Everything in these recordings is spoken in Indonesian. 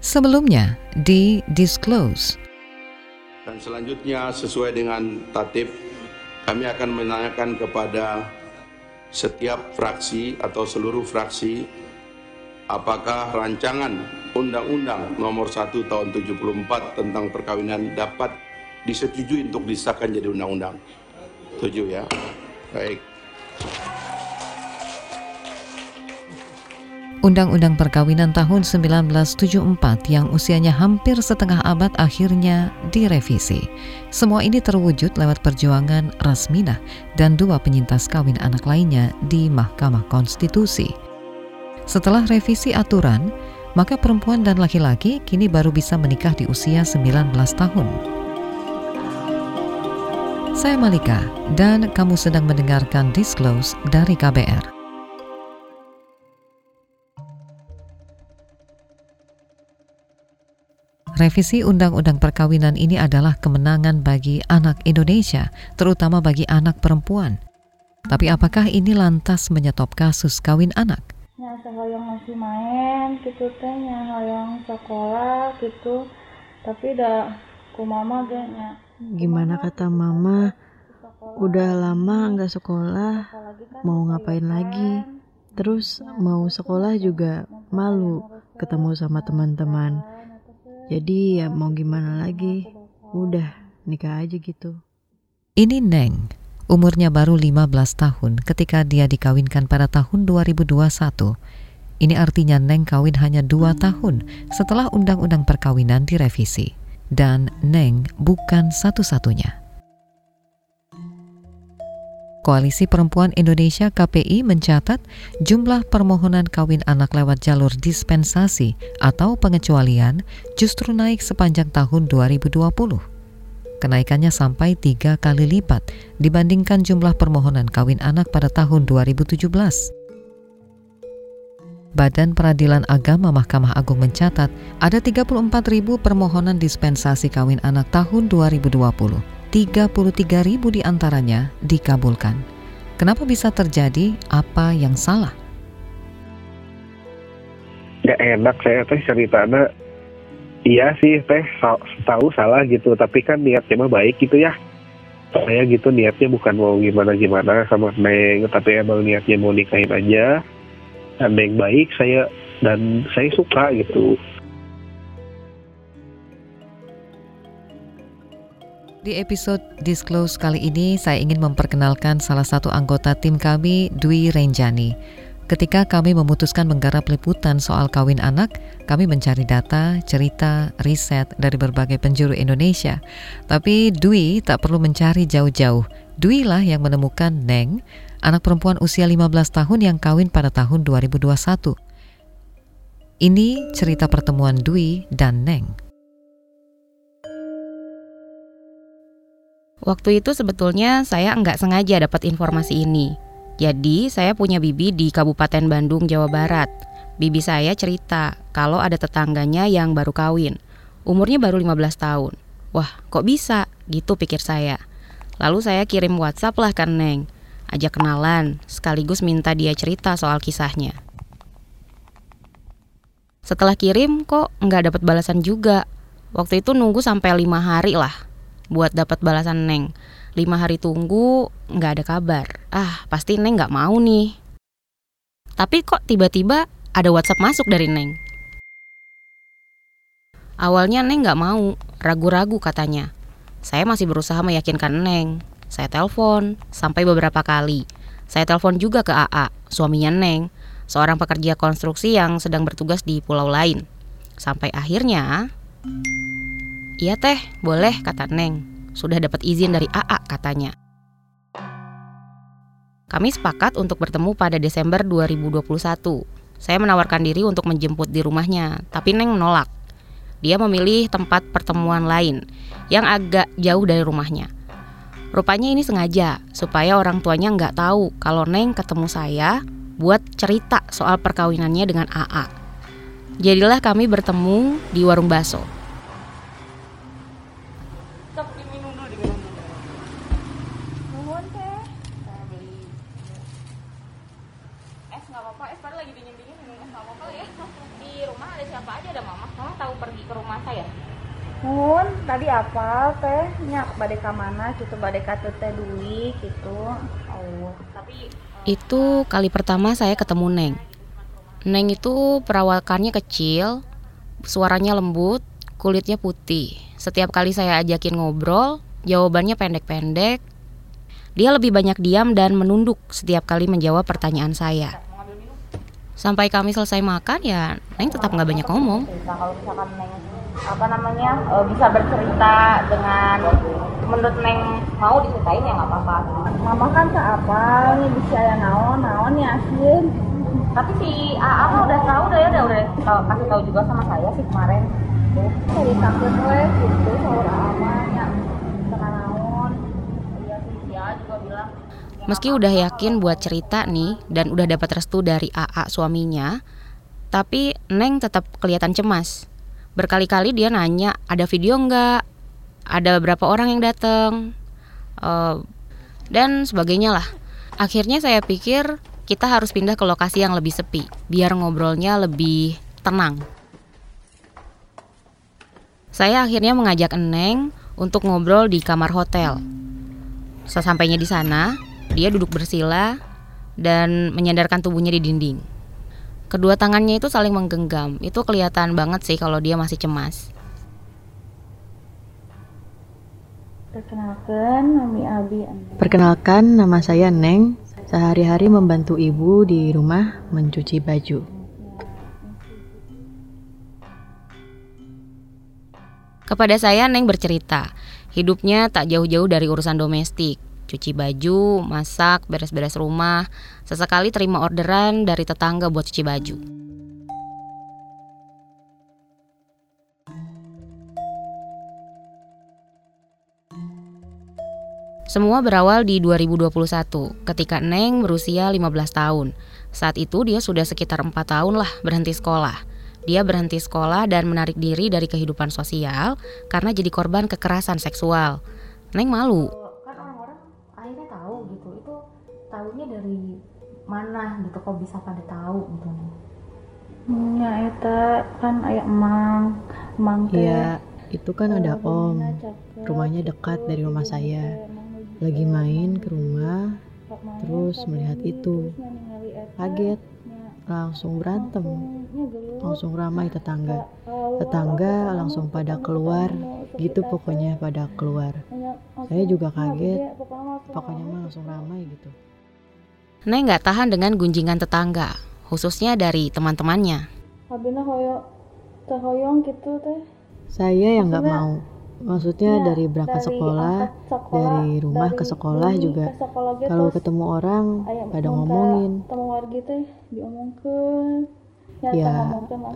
Sebelumnya di Disclose. Dan selanjutnya sesuai dengan tatip kami akan menanyakan kepada setiap fraksi atau seluruh fraksi apakah rancangan Undang-Undang Nomor 1 Tahun 74 tentang perkawinan dapat disetujui untuk disahkan jadi undang-undang. Setuju ya? Baik. Undang-Undang Perkawinan tahun 1974 yang usianya hampir setengah abad akhirnya direvisi. Semua ini terwujud lewat perjuangan Rasminah dan dua penyintas kawin anak lainnya di Mahkamah Konstitusi. Setelah revisi aturan, maka perempuan dan laki-laki kini baru bisa menikah di usia 19 tahun. Saya Malika dan kamu sedang mendengarkan Disclose dari KBR. Revisi Undang-Undang Perkawinan ini adalah kemenangan bagi anak Indonesia, terutama bagi anak perempuan. Tapi apakah ini lantas menyetop kasus kawin anak? Ya, yang masih main gitu teh, yang sekolah gitu. Tapi dah ku mama gaknya. Gimana kata mama? Udah lama nggak sekolah, kan mau ngapain lagi? Terus mau sekolah juga malu ketemu sama teman-teman jadi ya mau gimana lagi, udah nikah aja gitu. Ini Neng, umurnya baru 15 tahun ketika dia dikawinkan pada tahun 2021. Ini artinya Neng kawin hanya dua tahun setelah Undang-Undang Perkawinan direvisi. Dan Neng bukan satu-satunya. Koalisi Perempuan Indonesia KPI mencatat jumlah permohonan kawin anak lewat jalur dispensasi atau pengecualian justru naik sepanjang tahun 2020. Kenaikannya sampai tiga kali lipat dibandingkan jumlah permohonan kawin anak pada tahun 2017. Badan Peradilan Agama Mahkamah Agung mencatat ada 34 ribu permohonan dispensasi kawin anak tahun 2020 33 ribu di antaranya dikabulkan. Kenapa bisa terjadi? Apa yang salah? Gak enak saya teh ceritanya. Iya sih teh tahu salah gitu, tapi kan niatnya mah baik gitu ya. Saya gitu niatnya bukan mau gimana-gimana sama Neng, tapi emang niatnya mau nikahin aja. Neng baik saya dan saya suka gitu. Di episode Disclose kali ini saya ingin memperkenalkan salah satu anggota tim kami, Dwi Renjani. Ketika kami memutuskan menggarap liputan soal kawin anak, kami mencari data, cerita, riset dari berbagai penjuru Indonesia. Tapi Dwi tak perlu mencari jauh-jauh. Dwi lah yang menemukan Neng, anak perempuan usia 15 tahun yang kawin pada tahun 2021. Ini cerita pertemuan Dwi dan Neng. Waktu itu sebetulnya saya nggak sengaja dapat informasi ini. Jadi saya punya bibi di Kabupaten Bandung, Jawa Barat. Bibi saya cerita kalau ada tetangganya yang baru kawin. Umurnya baru 15 tahun. Wah, kok bisa? Gitu pikir saya. Lalu saya kirim WhatsApp lah ke Neng. Ajak kenalan, sekaligus minta dia cerita soal kisahnya. Setelah kirim kok nggak dapat balasan juga. Waktu itu nunggu sampai lima hari lah buat dapat balasan Neng. Lima hari tunggu, nggak ada kabar. Ah, pasti Neng nggak mau nih. Tapi kok tiba-tiba ada WhatsApp masuk dari Neng. Awalnya Neng nggak mau, ragu-ragu katanya. Saya masih berusaha meyakinkan Neng. Saya telepon sampai beberapa kali. Saya telepon juga ke AA, suaminya Neng, seorang pekerja konstruksi yang sedang bertugas di pulau lain. Sampai akhirnya Iya teh, boleh kata Neng. Sudah dapat izin dari AA katanya. Kami sepakat untuk bertemu pada Desember 2021. Saya menawarkan diri untuk menjemput di rumahnya, tapi Neng menolak. Dia memilih tempat pertemuan lain yang agak jauh dari rumahnya. Rupanya ini sengaja supaya orang tuanya nggak tahu kalau Neng ketemu saya buat cerita soal perkawinannya dengan AA. Jadilah kami bertemu di warung baso. nggak apa-apa es pada lagi dingin dingin minum es nggak apa-apa ya di rumah ada siapa aja ada mama Mas, kamu tahu pergi ke rumah saya? Nun, tadi apa teh? Nyak bade ka mana gitu bade ka teh Dwi gitu. Oh. Tapi itu kali pertama saya ketemu Neng. Neng itu perawakannya kecil, suaranya lembut, kulitnya putih. Setiap kali saya ajakin ngobrol, jawabannya pendek-pendek. Dia lebih banyak diam dan menunduk setiap kali menjawab pertanyaan saya. Sampai kami selesai makan ya, Neng tetap nggak banyak ngomong. Cerita kalau misalkan Neng apa namanya eh, bisa bercerita dengan menurut Neng mau diceritain ya nggak apa-apa. Mama kan tak apa, ini bisa ya naon naon ya asin. Tapi si AA mah udah tahu udah ya udah udah tahu- kasih tahu juga sama saya sih kemarin. Tuh, ceritakeun we gitu saur amanya. Tengah naon. Iya sih dia juga bilang Meski udah yakin buat cerita nih dan udah dapat restu dari AA suaminya, tapi Neng tetap kelihatan cemas. Berkali-kali dia nanya, ada video nggak? Ada berapa orang yang datang? Eh, dan sebagainya lah. Akhirnya saya pikir kita harus pindah ke lokasi yang lebih sepi, biar ngobrolnya lebih tenang. Saya akhirnya mengajak Neng untuk ngobrol di kamar hotel. Sesampainya di sana, dia duduk bersila dan menyandarkan tubuhnya di dinding. Kedua tangannya itu saling menggenggam. Itu kelihatan banget sih kalau dia masih cemas. Perkenalkan, Mami Abi. Perkenalkan, nama saya Neng. Sehari-hari membantu ibu di rumah mencuci baju. Kepada saya Neng bercerita, hidupnya tak jauh-jauh dari urusan domestik. Cuci baju, masak, beres-beres rumah, sesekali terima orderan dari tetangga buat cuci baju. Semua berawal di 2021 ketika Neng berusia 15 tahun. Saat itu dia sudah sekitar 4 tahun lah berhenti sekolah. Dia berhenti sekolah dan menarik diri dari kehidupan sosial karena jadi korban kekerasan seksual. Neng malu. Mana gitu kok bisa pada tahu gitu Ya eta kan aya emang, emang teh. Iya, itu kan ada om. Rumahnya dekat dari rumah saya. Lagi main ke rumah, terus melihat itu. Kaget, langsung berantem. Langsung ramai tetangga. Tetangga langsung pada keluar, gitu pokoknya pada keluar. Saya juga kaget, pokoknya mah langsung ramai gitu. Neng nggak tahan dengan gunjingan tetangga, khususnya dari teman-temannya. Hoyong gitu teh. Saya yang nggak mau. Maksudnya Ya, dari berangkat sekolah, angkat sekolah, dari rumah ke dari sekolah dulu juga. ke sekolah ge Kalau ketemu orang, pada ngomongin. Temu wargi teh diomongkeun. Ya, Ya,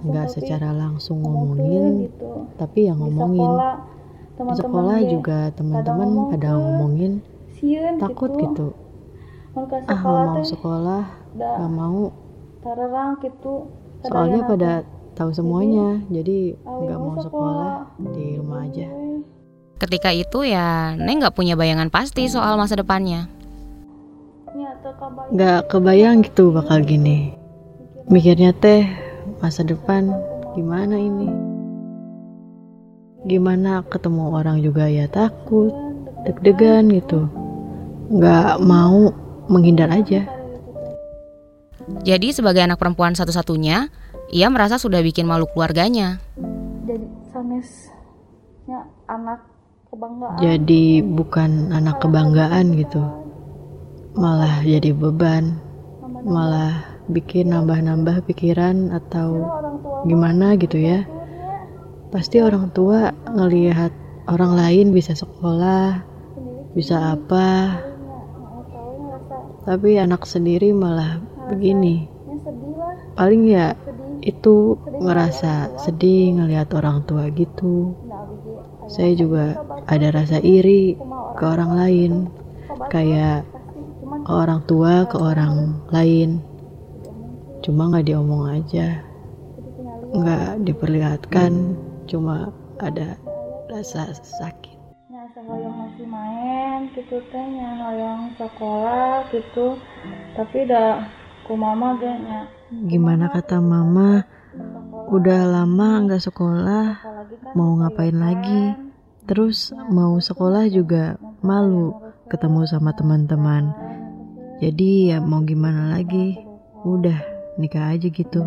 nggak tapi secara langsung ngomongin, gitu. tapi yang Di ngomongin. sekolah Di teman-teman sekolah ge juga teman-teman pada ke ngomongin, sieun takut gitu. Mun ka Ah, mau teh sekolah, da nggak mau. tarerang gitu. Soalnya pada tahu semuanya, jadi awi nggak mau sekolah di rumah aja. Ketika itu ya Neng nggak punya bayangan pasti soal masa depannya. Kabayang. Nggak kebayang gitu bakal gini. Mikirnya teh masa depan gimana ini? Gimana ketemu orang juga ya takut, deg-degan gitu. Nggak mau menghindar aja. Jadi sebagai anak perempuan satu-satunya, ia merasa sudah bikin malu keluarganya. Jadi sanesnya anak kebanggaan. Jadi bukan anak kebanggaan gitu. Malah jadi beban. Malah bikin nambah-nambah pikiran atau gimana gitu ya. Pasti orang tua ngelihat orang lain bisa sekolah, bisa apa, tapi anak sendiri malah begini. Paling ya itu ngerasa sedih ngelihat orang tua gitu. Saya juga ada rasa iri ke orang lain, kayak ke orang tua ke orang lain. Cuma nggak diomong aja, nggak diperlihatkan, cuma ada rasa sakit. Gitu teh nya hoyong sekolah gitu tapi dah ku mama ge nya Gimana kata mama, Udah lama nggak sekolah, mau ngapain lagi? Terus mau sekolah juga malu ketemu sama teman-teman. Jadi ya mau gimana lagi? Udah nikah aja gitu.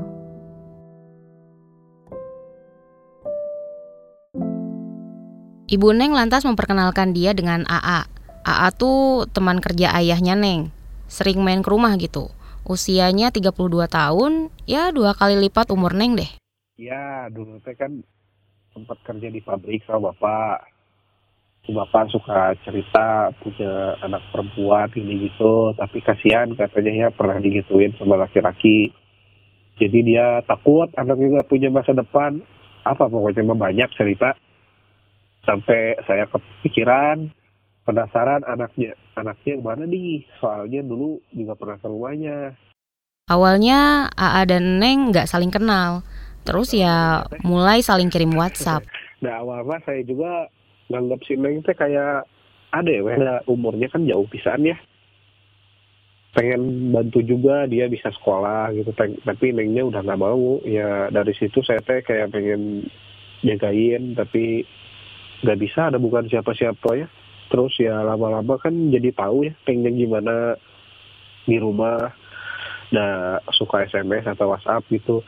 Ibu Neng lantas memperkenalkan dia dengan AA. AA tuh teman kerja ayahnya Neng. Sering main ke rumah gitu. Usianya 32 tahun, ya dua kali lipat umur Neng deh. Ya, dulu teh kan sempat kerja di pabrik sama bapak. Si bapak suka cerita punya anak perempuan ini gitu, tapi kasihan katanya ya pernah digituin sama laki-laki. Jadi dia takut anaknya nggak punya masa depan. Apa pokoknya banyak cerita. Sampai saya kepikiran, penasaran anaknya. Anaknya yang mana nih? Soalnya dulu juga pernah ke rumahnya. Awalnya AA dan Neng nggak saling kenal. Terus ya mulai saling kirim WhatsApp. nah awalnya saya juga nganggap si Neng teh kayak ada ya weh, umurnya kan jauh pisan ya. Pengen bantu juga dia bisa sekolah gitu. Tapi Nengnya udah nggak mau. Ya dari situ saya teh kayak pengen jagain tapi nggak bisa ada bukan siapa-siapa ya terus ya lama-lama kan jadi tahu ya pengen gimana di rumah. Nah suka SMS atau WhatsApp gitu.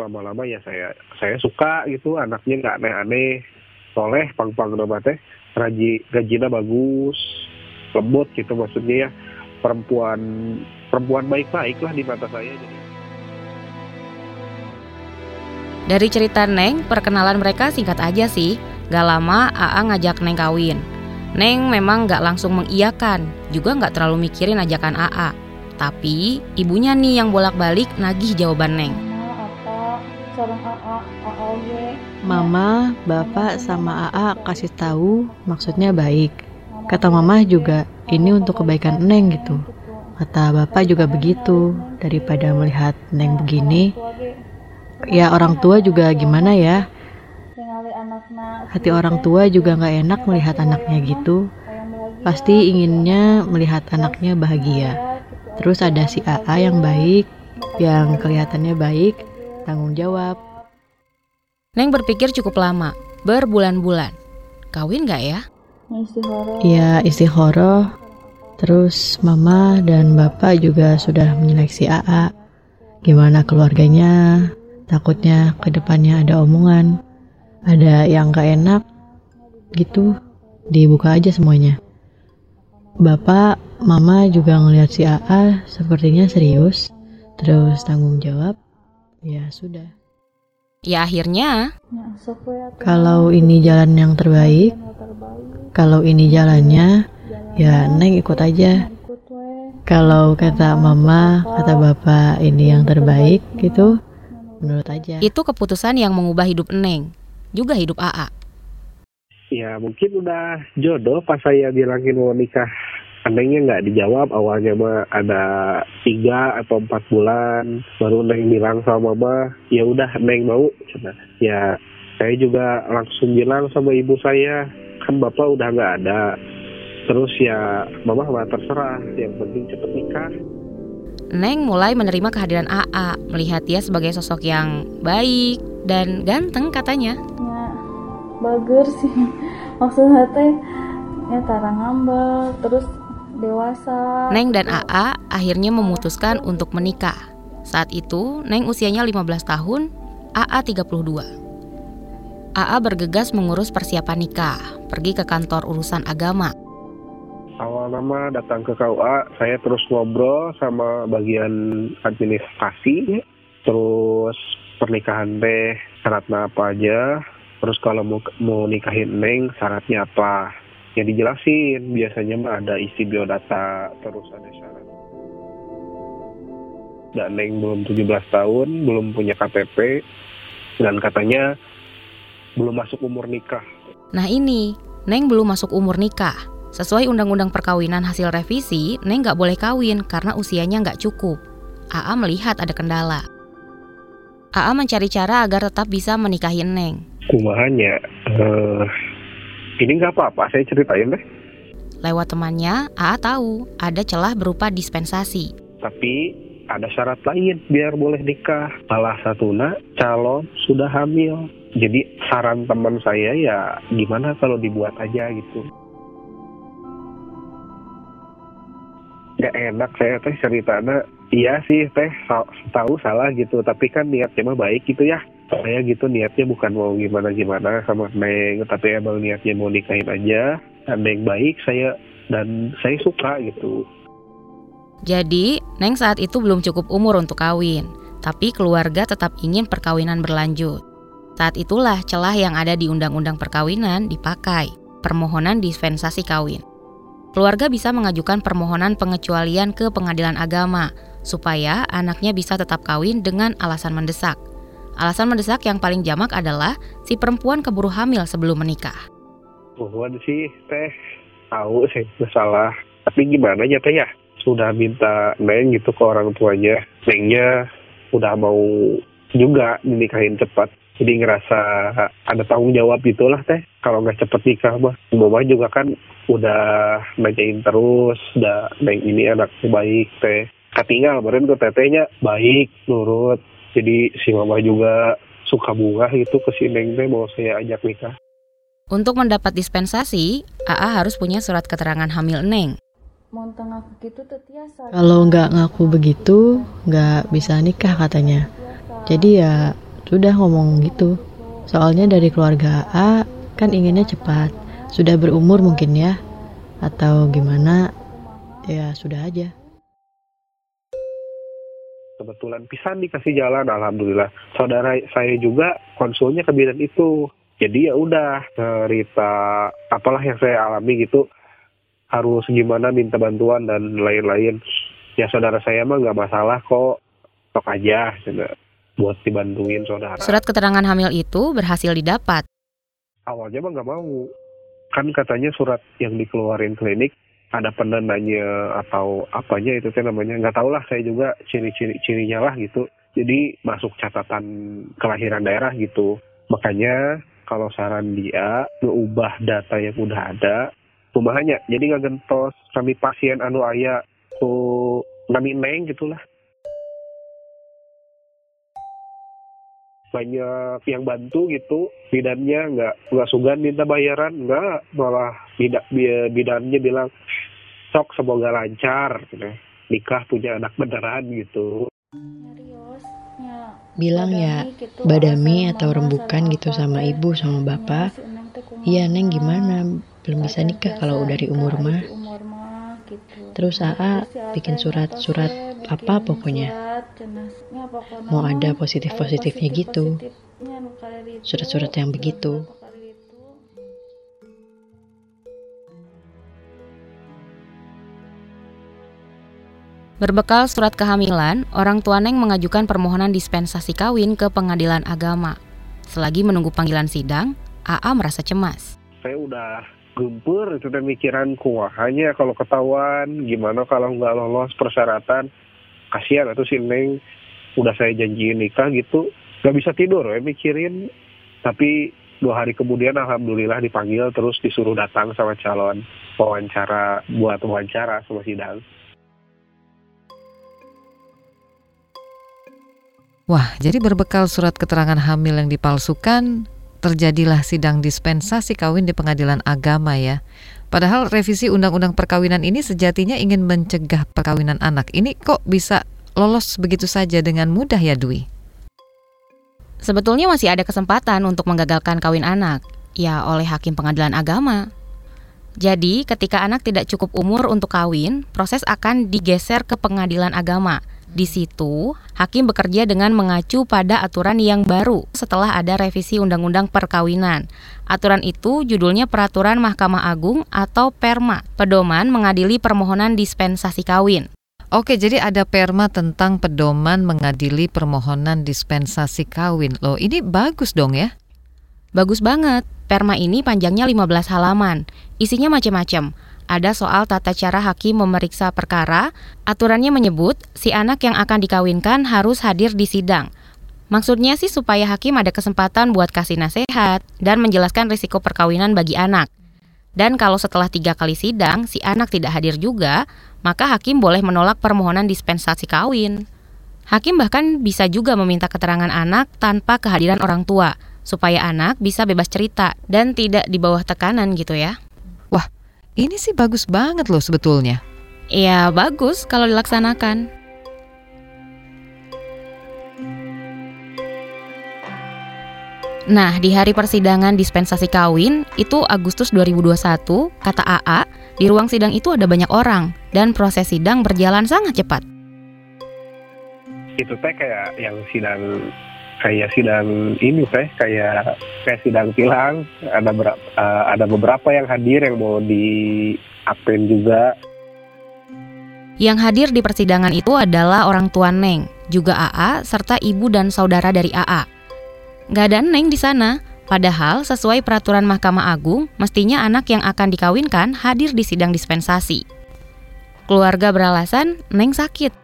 Lama-lama ya saya saya suka gitu anaknya nggak aneh-aneh. Soleh pang-pang nama teh. Raji gajinya bagus lembut gitu maksudnya ya. Perempuan perempuan baik-baik lah di mata saya jadi. Dari cerita Neng, perkenalan mereka singkat aja sih. Gak lama AA ngajak Neng kawin. Neng memang gak langsung mengiyakan, juga gak terlalu mikirin ajakan AA. Tapi ibunya nih yang bolak-balik nagih jawaban Neng. Mama, bapak, sama AA kasih tahu maksudnya baik. Kata mama juga ini untuk kebaikan Neng gitu. Kata bapak juga begitu. Daripada melihat Neng begini, ya orang tua juga gimana ya? Hati orang tua juga nggak enak melihat anaknya gitu. Pasti inginnya melihat anaknya bahagia. Terus ada si AA yang baik, yang kelihatannya baik, tanggung jawab. Neng berpikir cukup lama, berbulan-bulan. Kawin gak ya? istihara Ya istihoroh. Terus mama dan bapak juga sudah menyeleksi AA. Gimana keluarganya? Takutnya ke depannya ada omongan. Ada yang gak enak. Gitu. Dibuka aja semuanya. Bapak, mama juga ngelihat si AA sepertinya serius. Terus tanggung jawab. Ya sudah. Ya akhirnya Ya. Kalau ini jalan yang terbaik, kalau ini jalannya, ya Neng ikut aja. Kalau kata mama, kata bapak ini yang terbaik gitu, menurut aja. itu keputusan yang mengubah hidup Neng, juga hidup AA. ya mungkin udah jodoh pas saya bilangin mau nikah. Anehnya nggak dijawab. Awalnya mah ada tiga atau empat bulan. Baru neng bilang sama mama ya udah neng mau. Ya saya juga langsung bilang sama ibu saya kan bapak udah nggak ada. Terus ya mama mah terserah. Yang penting cepet nikah Neng mulai menerima kehadiran AA, melihat dia sebagai sosok yang baik dan ganteng katanya. ya bager sih maksudnya teh ya tara ngambek terus dewasa Neng dan AA akhirnya memutuskan untuk menikah. Saat itu, Neng usianya 15 tahun, AA 32. AA bergegas mengurus persiapan nikah, pergi ke kantor urusan agama. Awal nama datang ke KUA saya terus ngobrol sama bagian administrasi. Terus pernikahan teh syaratnya apa aja? Terus kalau mau mau nikahin neng syaratnya apa? Ya dijelasin. Biasanya mah ada isi biodata terus ada syarat. Dan neng belum 17 tahun belum punya KTP dan katanya belum masuk umur nikah. Nah ini, Neng belum masuk umur nikah. Sesuai Undang-Undang Perkawinan hasil revisi, Neng nggak boleh kawin karena usianya nggak cukup. AA melihat ada kendala. AA mencari cara agar tetap bisa menikahin Neng. kumahannya eh ini nggak apa-apa saya ceritain deh Lewat temannya, AA tahu ada celah berupa dispensasi. tapi ada syarat lain biar boleh nikah. Salah satunya calon sudah hamil. Jadi saran teman saya ya gimana kalau dibuat aja gitu. Gak enak saya teh ceritanya iya sih teh tahu salah gitu tapi kan niatnya mah baik gitu ya. Saya gitu niatnya bukan mau gimana gimana sama Neng tapi emang niatnya mau nikahin aja. Neng baik saya dan saya suka gitu. Jadi Neng saat itu belum cukup umur untuk kawin tapi keluarga tetap ingin perkawinan berlanjut. Saat itulah celah yang ada di undang-undang perkawinan dipakai permohonan dispensasi kawin keluarga bisa mengajukan permohonan pengecualian ke pengadilan agama supaya anaknya bisa tetap kawin dengan alasan mendesak. Alasan mendesak yang paling jamak adalah si perempuan keburu hamil sebelum menikah. Perempuan sih teh tahu sih masalah. Tapi gimana ya teh ya? Sudah minta neng gitu ke orang tuanya. Nengnya udah mau juga dinikahin cepat jadi ngerasa ada tanggung jawab gitulah teh. Kalau nggak cepet nikah mah. Mama juga kan udah nanyain terus udah neng ini anaknya baik teh. Katinggal kemarin ke tetenya baik nurut. Jadi si mama juga suka bunga gitu ke si neng teh mau saya ajak nikah. Untuk mendapat dispensasi, AA harus punya surat keterangan hamil Neng. Gitu kalau nggak ngaku begitu, nggak bisa nikah katanya. Jadi ya sudah ngomong gitu. Soalnya dari keluarga A kan inginnya cepat. Sudah berumur mungkin ya. Atau gimana? Ya sudah aja. Kebetulan pisan dikasih jalan, alhamdulillah. Saudara saya juga konsulnya ke bidan itu. Jadi ya udah cerita apalah yang saya alami gitu harus gimana minta bantuan dan lain-lain. Ya saudara saya mah nggak masalah kok, tok aja. Buat dibantuin saudara. Surat keterangan hamil itu berhasil didapat. Awalnya mah nggak mau. Kan katanya surat yang dikeluarin klinik ada penandanya atau apanya itu teh namanya nggak tahu lah saya juga ciri-ciri cirinya lah gitu. Jadi masuk catatan kelahiran daerah gitu. Makanya kalau saran dia ngeubah data yang udah ada kumahannya jadi nggak gentos kami pasien anu ayah tuh nami neng gitulah banyak yang bantu gitu. Bidannya nggak nggak sugan minta bayaran nggak. Malah bidak bidannya bilang sok semoga lancar. Gitu. nikah punya anak beneran gitu. Bilang ya badami atau rembukan gitu sama ibu sama bapak. iya neng gimana? Belum bisa nikah kalau udah di umur mah. terus AA bikin surat-surat apa pokoknya mau ada positif-positifnya gitu. surat-surat yang begitu. Berbekal surat kehamilan, orang tua Neng mengajukan permohonan dispensasi kawin ke pengadilan agama. Selagi menunggu panggilan sidang, AA merasa cemas. Saya udah gempur itu dan mikiran hanya kalau ketahuan gimana kalau nggak lolos persyaratan kasihan atau si Neng udah saya janjiin nikah gitu nggak bisa tidur ya mikirin tapi dua hari kemudian alhamdulillah dipanggil terus disuruh datang sama calon wawancara buat wawancara sama sidang Wah, jadi berbekal surat keterangan hamil yang dipalsukan, terjadilah sidang dispensasi kawin di pengadilan agama ya. Padahal revisi undang-undang perkawinan ini sejatinya ingin mencegah perkawinan anak. Ini kok bisa lolos begitu saja dengan mudah ya Dwi? Sebetulnya masih ada kesempatan untuk menggagalkan kawin anak, ya oleh hakim pengadilan agama. Jadi, ketika anak tidak cukup umur untuk kawin, proses akan digeser ke pengadilan agama – di situ, hakim bekerja dengan mengacu pada aturan yang baru setelah ada revisi Undang-Undang Perkawinan. Aturan itu judulnya Peraturan Mahkamah Agung atau PERMA, pedoman mengadili permohonan dispensasi kawin. Oke, jadi ada perma tentang pedoman mengadili permohonan dispensasi kawin. Loh, ini bagus dong ya? Bagus banget. Perma ini panjangnya 15 halaman. Isinya macam-macam ada soal tata cara hakim memeriksa perkara. Aturannya menyebut si anak yang akan dikawinkan harus hadir di sidang. Maksudnya sih supaya hakim ada kesempatan buat kasih nasihat dan menjelaskan risiko perkawinan bagi anak. Dan kalau setelah tiga kali sidang si anak tidak hadir juga, maka hakim boleh menolak permohonan dispensasi kawin. Hakim bahkan bisa juga meminta keterangan anak tanpa kehadiran orang tua, supaya anak bisa bebas cerita dan tidak di bawah tekanan gitu ya. Wah, ini sih bagus banget loh sebetulnya. Ya bagus kalau dilaksanakan. Nah, di hari persidangan dispensasi kawin, itu Agustus 2021, kata AA, di ruang sidang itu ada banyak orang, dan proses sidang berjalan sangat cepat. Itu teh kayak yang sidang kayak sidang ini teh kayak kayak sidang tilang ada berapa uh, ada beberapa yang hadir yang mau di juga yang hadir di persidangan itu adalah orang tua Neng, juga AA, serta ibu dan saudara dari AA. Gak ada Neng di sana, padahal sesuai peraturan Mahkamah Agung, mestinya anak yang akan dikawinkan hadir di sidang dispensasi. Keluarga beralasan Neng sakit.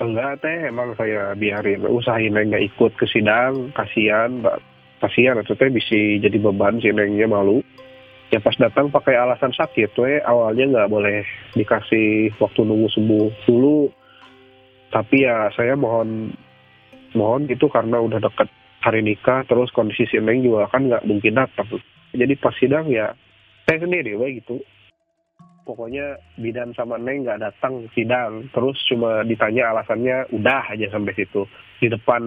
Enggak teh, emang saya biarin. Usahain Neng gak ikut ke sidang, kasihan, kasihan itu teh bisa jadi beban si Nengnya malu. Ya pas datang pakai alasan sakit we awalnya nggak boleh dikasih waktu nunggu sembuh dulu. Tapi ya saya mohon mohon gitu karena udah deket hari nikah terus kondisi si Neng juga kan nggak mungkin datang. Jadi pas sidang ya saya sendiri we gitu pokoknya bidan sama Neng nggak datang sidang. Terus cuma ditanya alasannya udah aja sampai situ. Di depan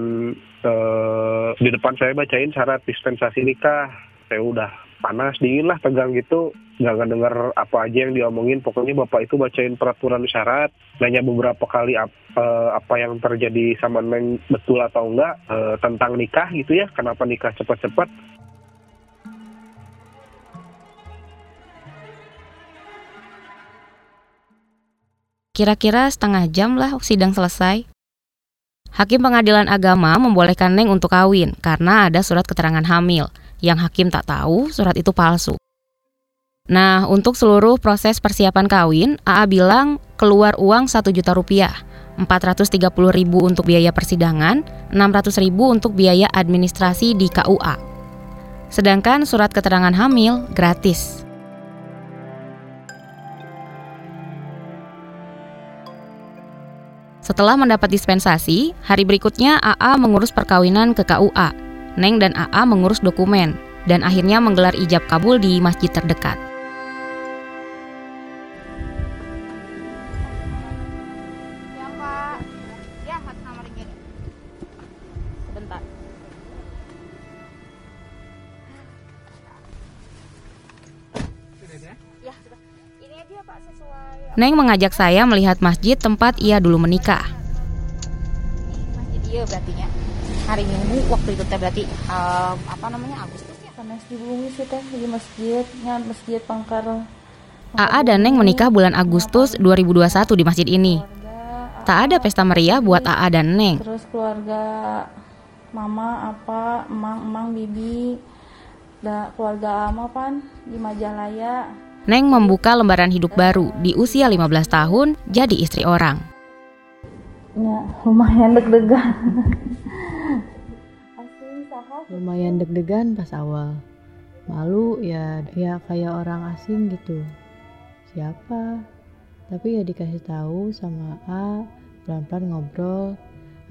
eh, di depan saya bacain syarat dispensasi nikah. Saya udah panas dingin lah tegang gitu. Nggak ngedenger apa aja yang diomongin. Pokoknya bapak itu bacain peraturan syarat. Nanya beberapa kali ap, uh, apa yang terjadi sama neng betul atau enggak uh, tentang nikah gitu ya. Kenapa nikah cepat-cepat Kira-kira setengah jam lah sidang selesai. Hakim pengadilan agama membolehkan Neng untuk kawin karena ada surat keterangan hamil – yang hakim tak tahu surat itu palsu. Nah, untuk seluruh proses persiapan kawin, AA bilang keluar uang 1 juta rupiah, 430 ribu untuk biaya persidangan, 600 ribu untuk biaya administrasi di KUA. Sedangkan surat keterangan hamil gratis. Setelah mendapat dispensasi, hari berikutnya AA mengurus perkawinan ke KUA Neng dan AA mengurus dokumen dan akhirnya menggelar ijab kabul di masjid terdekat. Neng mengajak saya melihat masjid tempat ia dulu menikah. Masjid dia berarti ya hari Minggu waktu itu teh berarti um, apa namanya Agustus ya panas di bumi sih teh di masjidnya masjid Pangkar AA dan Neng menikah bulan Agustus 2021 di masjid ini. Tak ada pesta meriah buat AA dan Neng. Terus keluarga mama, apa, emang, emang, bibi, da, keluarga ama pan di Majalaya. Neng membuka lembaran hidup baru di usia 15 tahun jadi istri orang. Ya, lumayan deg-degan. lumayan deg-degan pas awal malu ya ya kayak orang asing gitu siapa tapi ya dikasih tahu sama A pelan-pelan ngobrol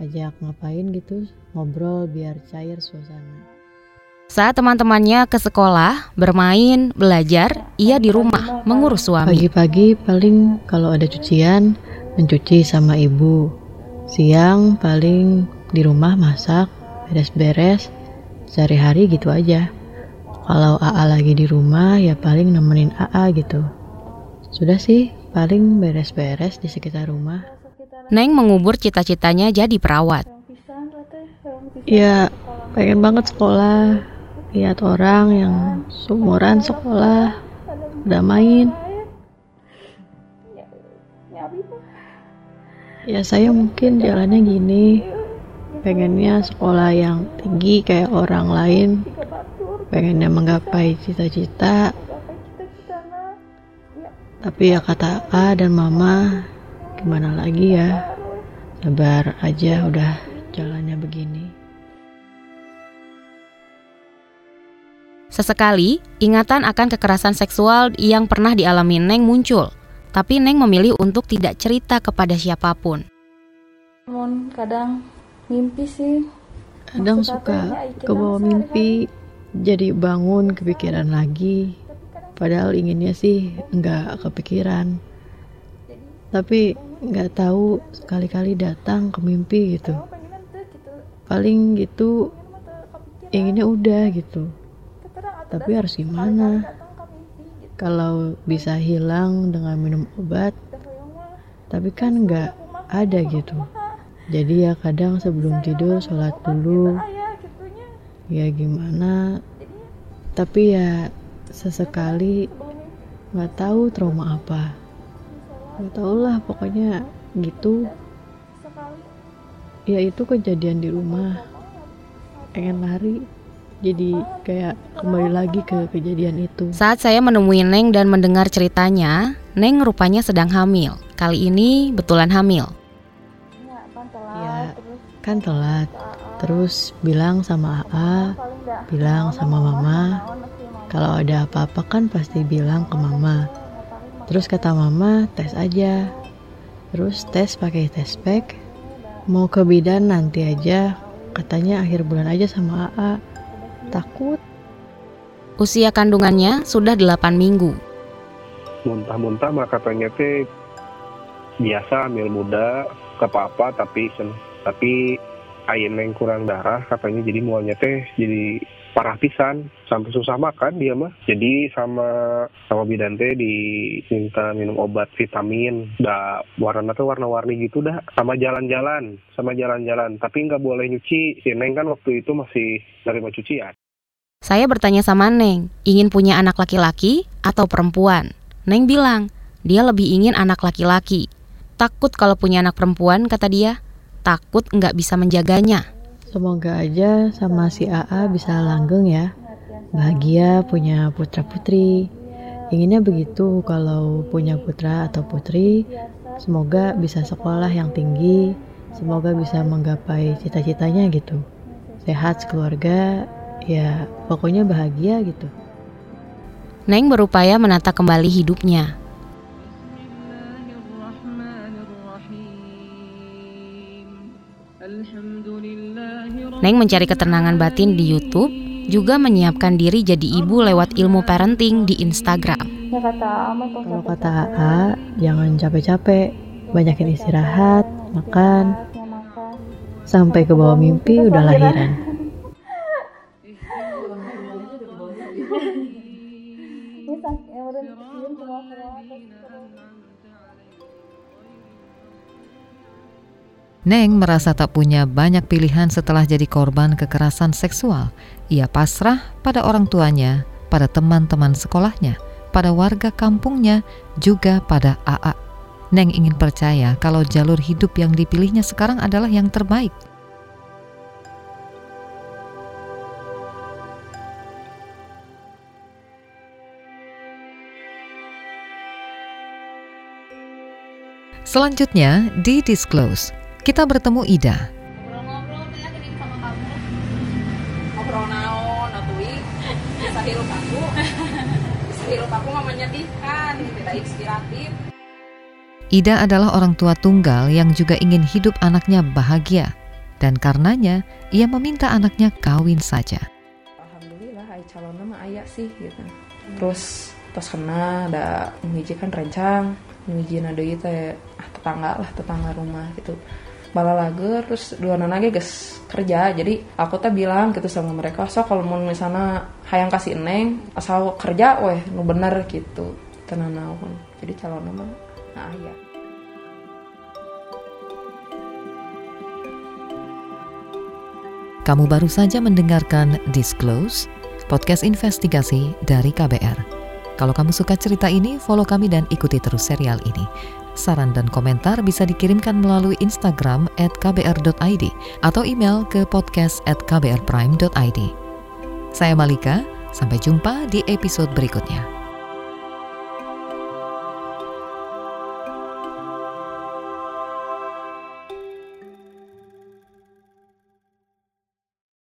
ajak ngapain gitu ngobrol biar cair suasana saat teman-temannya ke sekolah, bermain, belajar, ia di rumah mengurus suami. Pagi-pagi paling kalau ada cucian, mencuci sama ibu. Siang paling di rumah masak, beres-beres, sehari-hari gitu aja. Kalau AA lagi di rumah ya paling nemenin AA gitu. Sudah sih, paling beres-beres di sekitar rumah. Neng mengubur cita-citanya jadi perawat. Ya, pengen banget sekolah. Lihat orang yang seumuran sekolah, udah main. Ya saya mungkin jalannya gini, pengennya sekolah yang tinggi kayak orang lain. Pengennya menggapai cita-cita. Tapi ya kata A dan Mama gimana lagi ya? Sabar aja udah jalannya begini Sesekali, ingatan akan kekerasan seksual yang pernah dialami Neng muncul, tapi Neng memilih untuk tidak cerita kepada siapa pun. kadang mimpi sih. Kadang suka ke bawah mimpi jadi bangun kepikiran lagi. Padahal inginnya sih nggak kepikiran. Tapi nggak tahu sekali-kali datang ke mimpi gitu. Paling gitu inginnya udah gitu tapi harus gimana? Kalau bisa hilang dengan minum obat tapi kan nggak ada gitu. Jadi ya kadang sebelum tidur sholat dulu. Ya gimana? Tapi ya sesekali nggak tahu trauma apa. Nggak tahu lah pokoknya gitu. Ya itu kejadian di rumah. Pengen lari jadi kayak kembali lagi ke kejadian itu. Saat saya menemui Neng dan mendengar ceritanya, Neng rupanya sedang hamil. Kali ini betulan hamil. Kan telat terus bilang sama AA bilang sama mama kalau ada apa-apa kan pasti bilang ke mama. Terus kata mama tes aja. Terus tes pakai tes pack. Mau ke bidan nanti aja. Katanya akhir bulan aja sama AA takut? Usia kandungannya sudah 8 minggu. Muntah-muntah mah katanya teh biasa ambil muda ke apa tapi tapi ayam yang kurang darah katanya jadi mualnya teh jadi parah pisan. Sampai susah makan dia mah. Jadi sama sama bidan teh diminta minum obat vitamin. Dah warna tuh warna-warni gitu dah. Sama jalan-jalan sama jalan-jalan. Tapi nggak boleh nyuci. Si Neng kan waktu itu masih nerima cucian. Saya bertanya sama Neng ingin punya anak laki-laki atau perempuan? Neng bilang dia lebih ingin anak laki-laki. Takut kalau punya anak perempuan kata dia. Takut nggak bisa menjaganya. Semoga aja sama si AA bisa langgeng ya. Bahagia punya putra-putri. Inginnya begitu kalau punya putra atau putri. Semoga bisa sekolah yang tinggi. Semoga bisa menggapai cita-citanya gitu. Sehat sekeluarga, ya pokoknya bahagia gitu. Neng berupaya menata kembali hidupnya Neng mencari ketenangan batin di YouTube, juga menyiapkan diri jadi ibu lewat ilmu parenting di Instagram. Ya kata Kalau kata AA, jangan capek-capek, banyakin istirahat, makan, sampai ke bawah mimpi udah lahiran. Neng merasa tak punya banyak pilihan setelah jadi korban kekerasan seksual. Ia pasrah pada orang tuanya, pada teman-teman sekolahnya, pada warga kampungnya, juga pada AA. Neng ingin percaya kalau jalur hidup yang dipilihnya sekarang adalah yang terbaik. Selanjutnya, di Disclose, kita bertemu Ida. Ngobrol-ngobrol sama kamu. Ngobrol naon atui bisa hirup aku. Bisa hirup aku mah menyedihkan, tidak inspiratif. Ida adalah orang tua tunggal yang juga ingin hidup anaknya bahagia dan karenanya ia meminta anaknya kawin saja. Alhamdulillah ay calon nama ayah sih gitu. Terus pas kena ada mengizinkan rencang, mengizinkan ada itu ah tetangga lah tetangga rumah gitu bala lager terus dua lagi guys kerja. Jadi aku tuh bilang gitu sama mereka so kalau mau misalnya hayang kasih neng asal kerja weh nu bener gitu. Tenan naon jadi calon nama nah ya Kamu baru saja mendengarkan Disclose, podcast investigasi dari KBR. Kalau kamu suka cerita ini, follow kami dan ikuti terus serial ini. Saran dan komentar bisa dikirimkan melalui Instagram at kbr.id atau email ke podcast at kbrprime.id. Saya Malika, sampai jumpa di episode berikutnya.